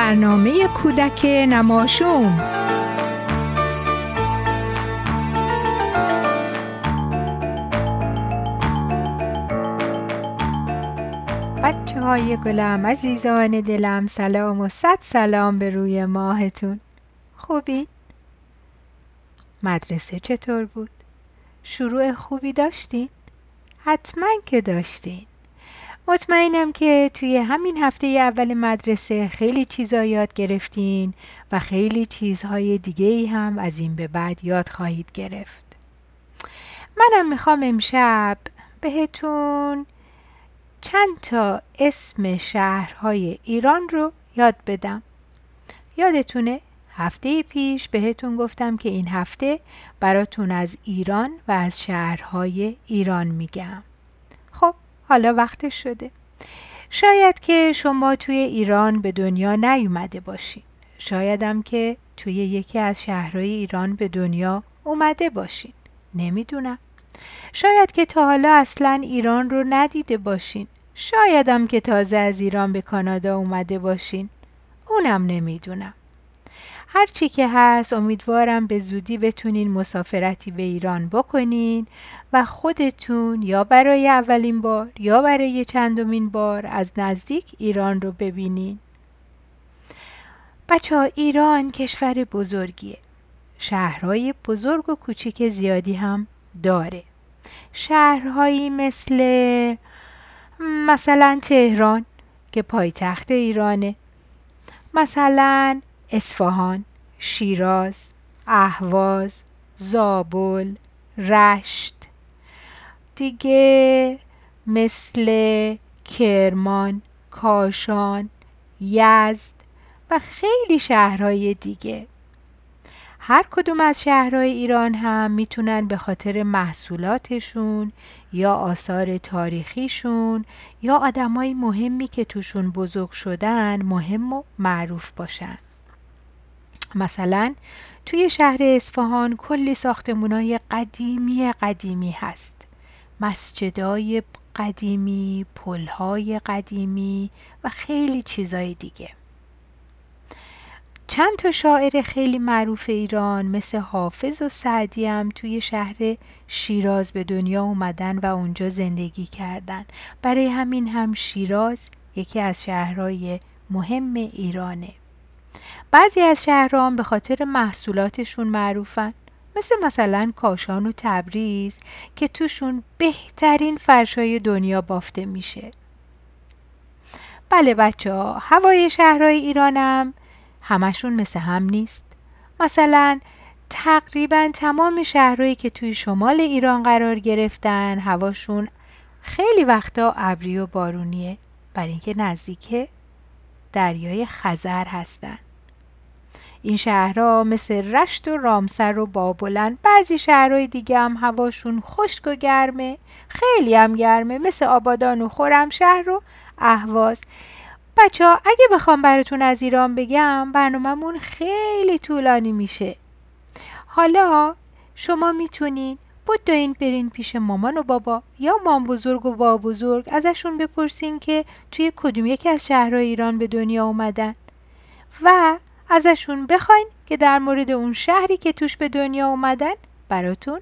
برنامه کودک نماشوم بچه های گلم عزیزان دلم سلام و صد سلام به روی ماهتون خوبی؟ مدرسه چطور بود؟ شروع خوبی داشتین؟ حتما که داشتین مطمئنم که توی همین هفته اول مدرسه خیلی چیزا یاد گرفتین و خیلی چیزهای دیگه ای هم از این به بعد یاد خواهید گرفت. منم می‌خوام امشب بهتون چند تا اسم شهرهای ایران رو یاد بدم. یادتونه هفته پیش بهتون گفتم که این هفته براتون از ایران و از شهرهای ایران میگم. حالا وقتش شده. شاید که شما توی ایران به دنیا نیومده باشین. شایدم که توی یکی از شهرهای ایران به دنیا اومده باشین. نمی‌دونم. شاید که تا حالا اصلا ایران رو ندیده باشین. شایدم که تازه از ایران به کانادا اومده باشین. اونم نمی‌دونم. هرچی که هست امیدوارم به زودی بتونین مسافرتی به ایران بکنین و خودتون یا برای اولین بار یا برای چندمین بار از نزدیک ایران رو ببینین. بچه ها ایران کشور بزرگیه. شهرهای بزرگ و کوچیک زیادی هم داره. شهرهایی مثل مثلا تهران که پایتخت ایرانه. مثلا اصفهان شیراز اهواز زابل رشت. دیگه مثل کرمان کاشان یزد و خیلی شهرهای دیگه. هر کدوم از شهرهای ایران هم می‌تونن به خاطر محصولاتشون یا آثار تاریخیشون یا آدمای مهمی که توشون بزرگ شدن مهم و معروف باشن. مثلا توی شهر اصفهان کلی ساختمونای قدیمی قدیمی هست. مسجدای قدیمی پلهای قدیمی و خیلی چیزای دیگه. چند تا شاعر خیلی معروف ایران مثل حافظ و سعدی هم توی شهر شیراز به دنیا اومدن و اونجا زندگی کردن. برای همین هم شیراز یکی از شهرهای مهم ایرانه. بعضی از شهرها به خاطر محصولاتشون معروفن. مثل مثلا کاشان و تبریز که توشون بهترین فرشای دنیا بافته میشه. بله بچه ها هوای شهرهای ایرانم همشون مثل هم نیست. مثلا تقریبا تمام شهرهایی که توی شمال ایران قرار گرفتن هواشون خیلی وقتا ابری و بارونیه. برای اینکه نزدیک دریای خزر هستن. این شهرها مثل رشت و رامسر و بابلن بعضی شهرهای دیگه هم هواشون خشک و گرمه خیلی هم گرمه مثل آبادان و خرمشهر و اهواز. بچه ها اگه بخوام براتون از ایران بگم برنامهمون خیلی طولانی میشه. حالا شما می‌تونین این برین پیش مامان و بابا یا مام بزرگ و با بزرگ ازشون بپرسین که توی کدوم یکی از شهرهای ایران به دنیا اومدن. و ازشون بخواین که در مورد اون شهری که توش به دنیا اومدن براتون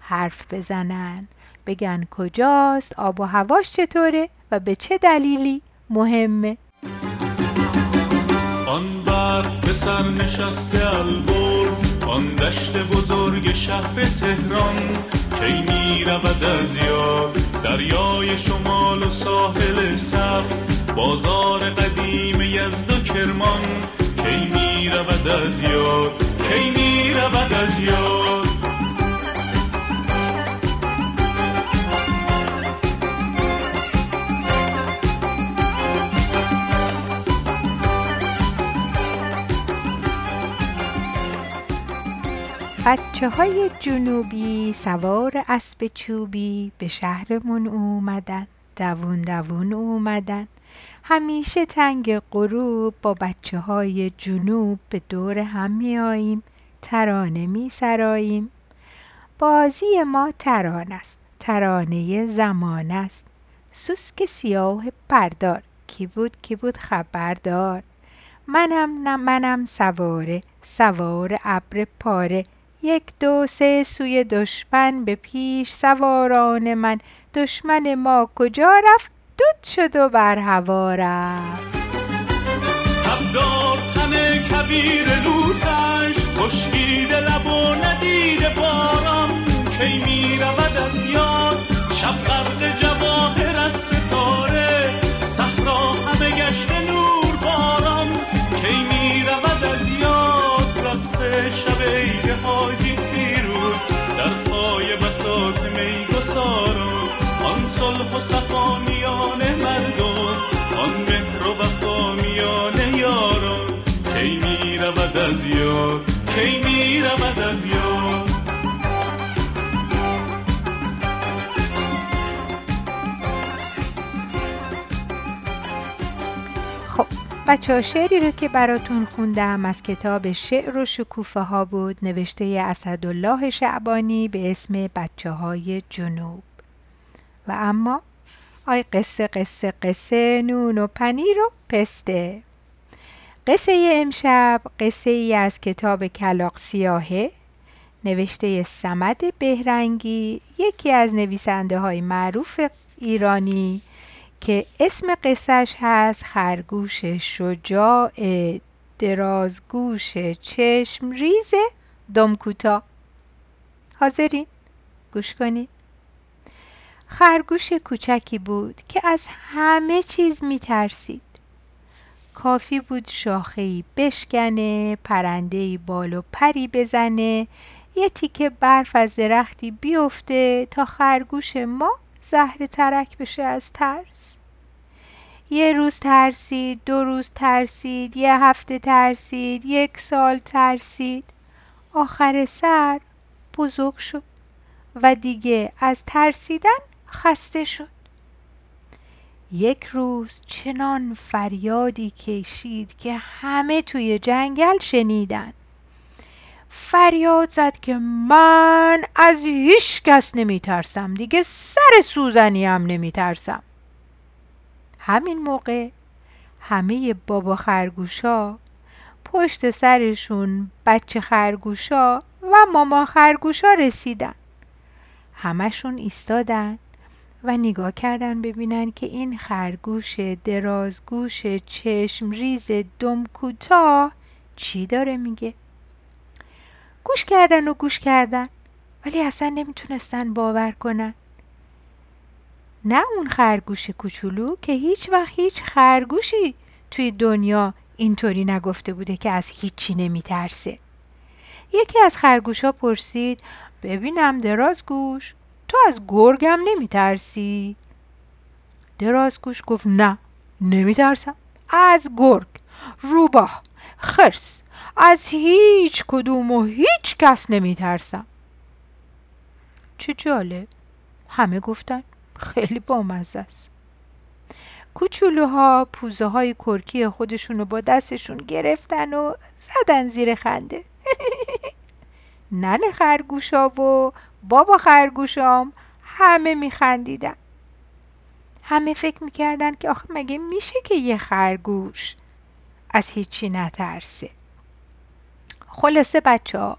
حرف بزنن. بگن کجاست آب و هواش چطوره و به چه دلیلی مهمه. آن برف به سر نشسته البرز آن دشت بزرگ شهر تهران. کی می رود از یاد دریای شمال و ساحل سبز بازار قدیم یزد و کرمان. کی می رود از یاد کی می رود از یاد بچه های جنوبی سوار اسب چوبی به شهرمون اومدن. دوون دوون اومدن. همیشه تنگ غروب با بچه های جنوب به دور هم میاییم ترانه می سراییم بازی ما تران است ترانه زمان است. سوسک سیاه پردار کی بود کی بود خبردار. منم منم سواره سوار ابر پاره. یک دو سه سوی دشمن به پیش سواران من. دشمن ما کجا رفت؟ دود شد و بر هوا رفت. تن کبیر لوتش خشکیده لب و ندیده بارم کی می رود از یاد خب بچه شعری رو که براتون خوندم از کتاب شعر و شکوفه ها بود نوشته اسدالله شعبانی به اسم بچه های جنوب. و اما آی قصه قصه قصه نون و پنیر و پسته. قصه امشب قصه ای از کتاب کلاق سیاهه نوشته سمد بهرنگی یکی از نویسنده های معروف ایرانی. که اسم قصهش هست خرگوش شجاع درازگوش چشم ریز دمکوتا حاضرین؟ گوش کنید خرگوش کوچکی بود که از همه چیز می ترسید کافی بود شاخهی بشکنه پرندهی بال و پری بزنه یه تیکه برف از درختی بیفته تا خرگوش ما زهر ترک بشه از ترس. یه روز ترسید دو روز ترسید یه هفته ترسید یک سال ترسید. آخر سر بزرگ شد و دیگه از ترسیدن خسته شد. یک روز چنان فریادی کشید که همه توی جنگل شنیدن. فریاد زد که من از هیچ کس نمی ترسم دیگه سر سوزنی هم نمی ترسم همین موقع همه بابا خرگوشا پشت سرشون بچه خرگوشا و ماما خرگوشا رسیدن. همشون ایستادن و نگاه کردن ببینن که این خرگوش درازگوش چشم ریز دم کوتاه چی داره میگه. گوش کردن و گوش کردن. ولی اصلا نمی‌تونستن باور کنن. نه اون خرگوش کوچولو که هیچ وقت هیچ خرگوشی توی دنیا اینطوری نگفته بوده که از هیچی نمیترسه. یکی از خرگوش ها پرسید ببینم درازگوش تو از گرگم نمیترسی؟ درازگوش گفت نه نمیترسم. از گرگ. روباه. خرس. از هیچ کدوم و هیچ کس نمیترسم. چه جالب. همه گفتن خیلی بامزه است. کوچولوها پوزه های کرکی خودشون رو با دستشون گرفتن و زدن زیر خنده. نن خرگوشا و بابا خرگوشام همه میخندیدن. همه فکر می‌کردن که آخه مگه میشه که یه خرگوش از هیچی نترسه. خلاصه بچه ها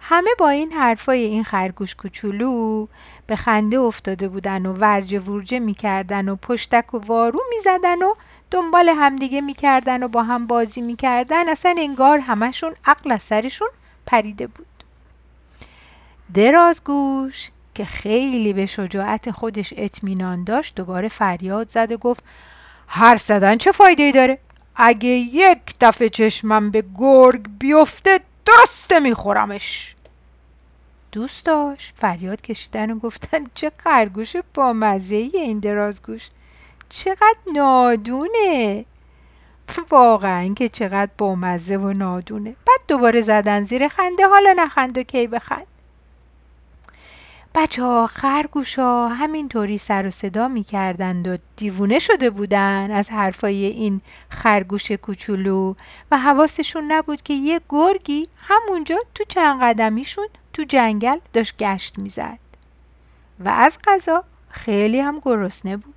همه با این حرفای این خرگوش کوچولو به خنده افتاده بودن و ورجه ورجه می‌کردن و پشتک و وارو می‌زدن و دنبال همدیگه می‌کردن و با هم بازی می‌کردن. اصلا انگار همشون عقل از سرشون پریده بود. درازگوش که خیلی به شجاعت خودش اطمینان داشت دوباره فریاد زد و گفت هر زدن چه فایده داره؟ اگه یک دفعه چشمم به گرگ بیفته درسته میخورمش. دوست داشت فریاد کشیدن و گفتن چه خرگوش با مزه این درازگوش. چقدر نادونه. واقعا که چقدر بامزه و نادونه. بعد دوباره زدن زیر خنده حالا نخند و کی بخند. بچه ها خرگوش ها همینطوری سر و صدا می کردند و دیوونه شده بودن از حرفای این خرگوش کوچولو و حواسشون نبود که یه گرگی همونجا تو چند قدمیشون تو جنگل داشت گشت می‌زد. و از غذا خیلی هم گرسنه بود.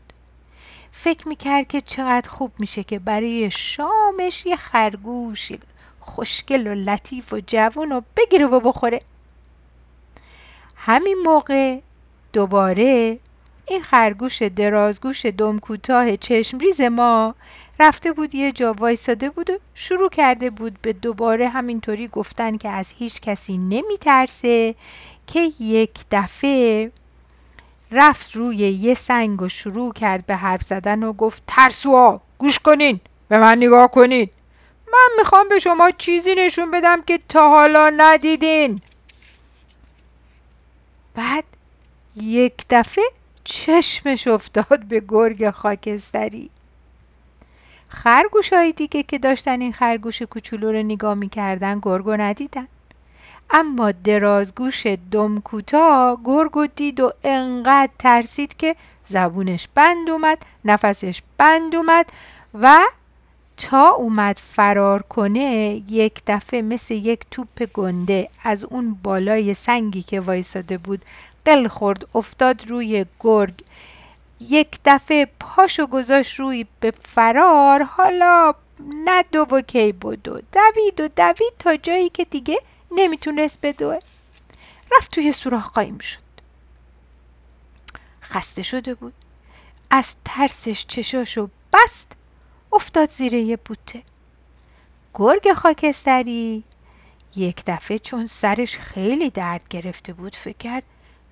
فکر می‌کرد که چقدر خوب میشه که برای شامش یه خرگوشی خوشگل و لطیف و جوون و بگیره و بخوره. همین موقع دوباره این خرگوش درازگوش دم کوتاه چشم ریز ما رفته بود یه جا وایساده بود و شروع کرده بود به دوباره همینطوری گفتن که از هیچ کسی نمی ترسه که یک دفعه رفت روی یه سنگ و شروع کرد به حرف زدن و گفت ترسوا گوش کنین به من نگاه کنین. من می‌خوام به شما چیزی نشون بدم که تا حالا ندیدین. بعد یک دفعه چشمش افتاد به گرگ خاکستری. خرگوش های دیگه که داشتن این خرگوش کوچولو رو نگاه می‌کردن گرگو ندیدن. اما درازگوش دم کوتاه گرگو دید و انقدر ترسید که زبونش بند اومد نفسش بند اومد و تا اومد فرار کنه یک دفعه مثل یک توپ گنده از اون بالای سنگی که وایساده بود قل خورد افتاد روی گرگ. یک دفعه پاشو گذاشت روی به فرار حالا نه دو و کی بدو دوید و دوید تا جایی که دیگه نمی‌تونست بدوه. رفت توی سوراخ قایم شد. خسته شده بود. از ترسش چشاشو بست افتاد زیر یه بوته. گرگ خاکستری یک دفعه چون سرش خیلی درد گرفته بود فکر کرد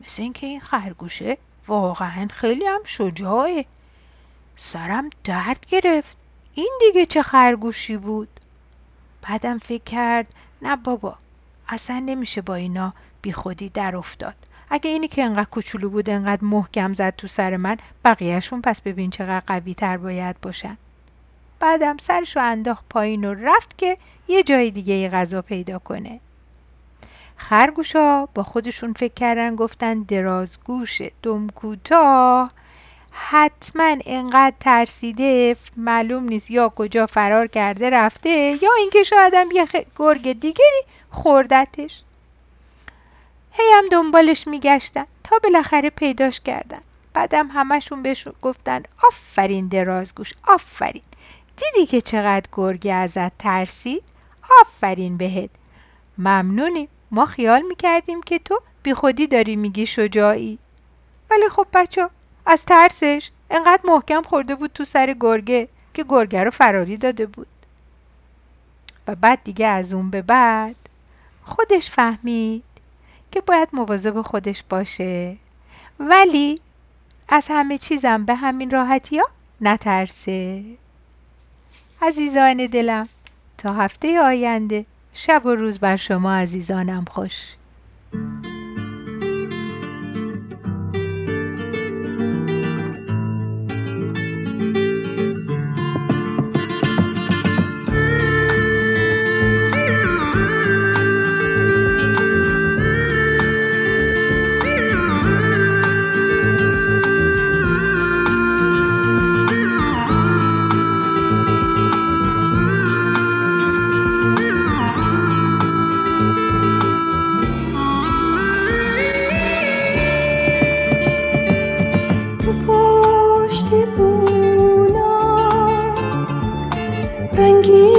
مثل اینکه این خرگوشه واقعا خیلی هم شجاعه. سرم درد گرفت. این دیگه چه خرگوشی بود؟ بعدم فکر کرد نه بابا اصلا نمیشه با اینا بی خودی در افتاد. اگه اینی که انقدر کوچولو بود انقدر محکم زد تو سر من بقیهشون پس ببین چقدر قوی تر باید باشن. بعدم سرشو انداخت پایین و رفت که یه جای دیگه ای غذا پیدا کنه. خرگوشا با خودشون فکر کردن گفتن درازگوش دم کوتاه حتما انقدر ترسیده معلوم نیست یا کجا فرار کرده رفته یا اینکه شایدم یه گرگ دیگری خوردتش. هی هم دنبالش میگشتن. تا بالاخره پیداش کردن. بعدم همشون بهش گفتن آفرین درازگوش آفرین. دیدی که چقدر گرگی ازت ترسید؟ آفرین بهت. ممنونی. ما خیال می‌کردیم که تو بی خودی داری میگی شجاعی. ولی خب بچه از ترسش انقدر محکم خورده بود تو سر گرگه که گرگه رو فراری داده بود. و بعد دیگه از اون به بعد خودش فهمید که باید مواظب خودش باشه. ولی از همه چیزم به همین راحتی ها نترسه. عزیزان دلم تا هفته آینده شب و روز بر شما عزیزانم خوش. عشقای نافدون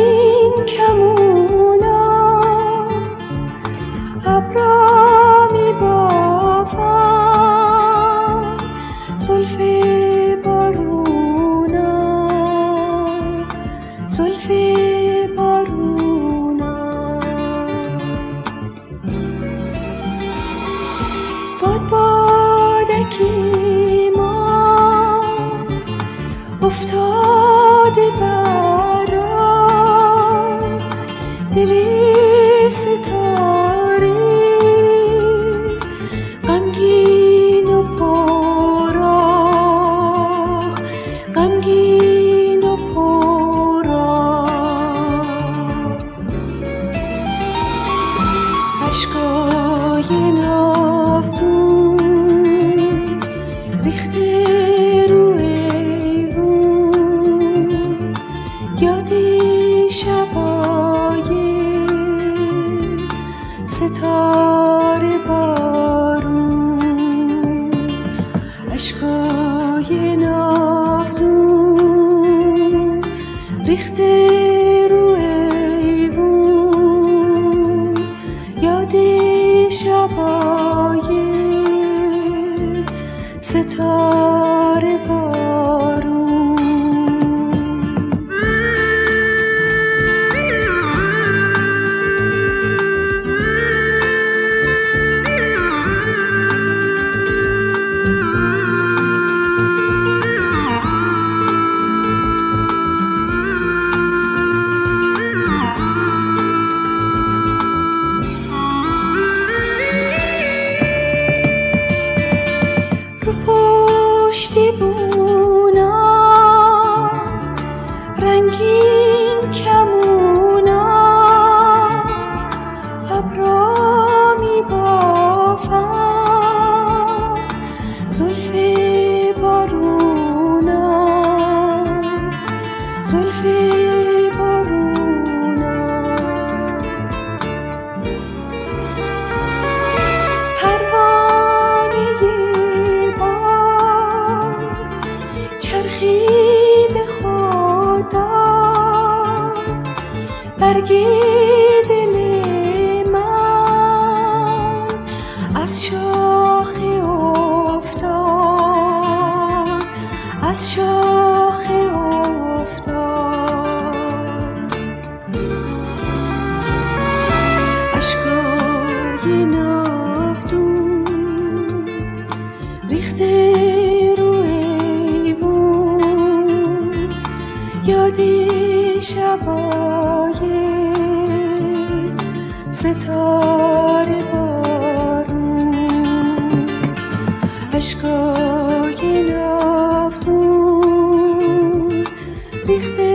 از dichter.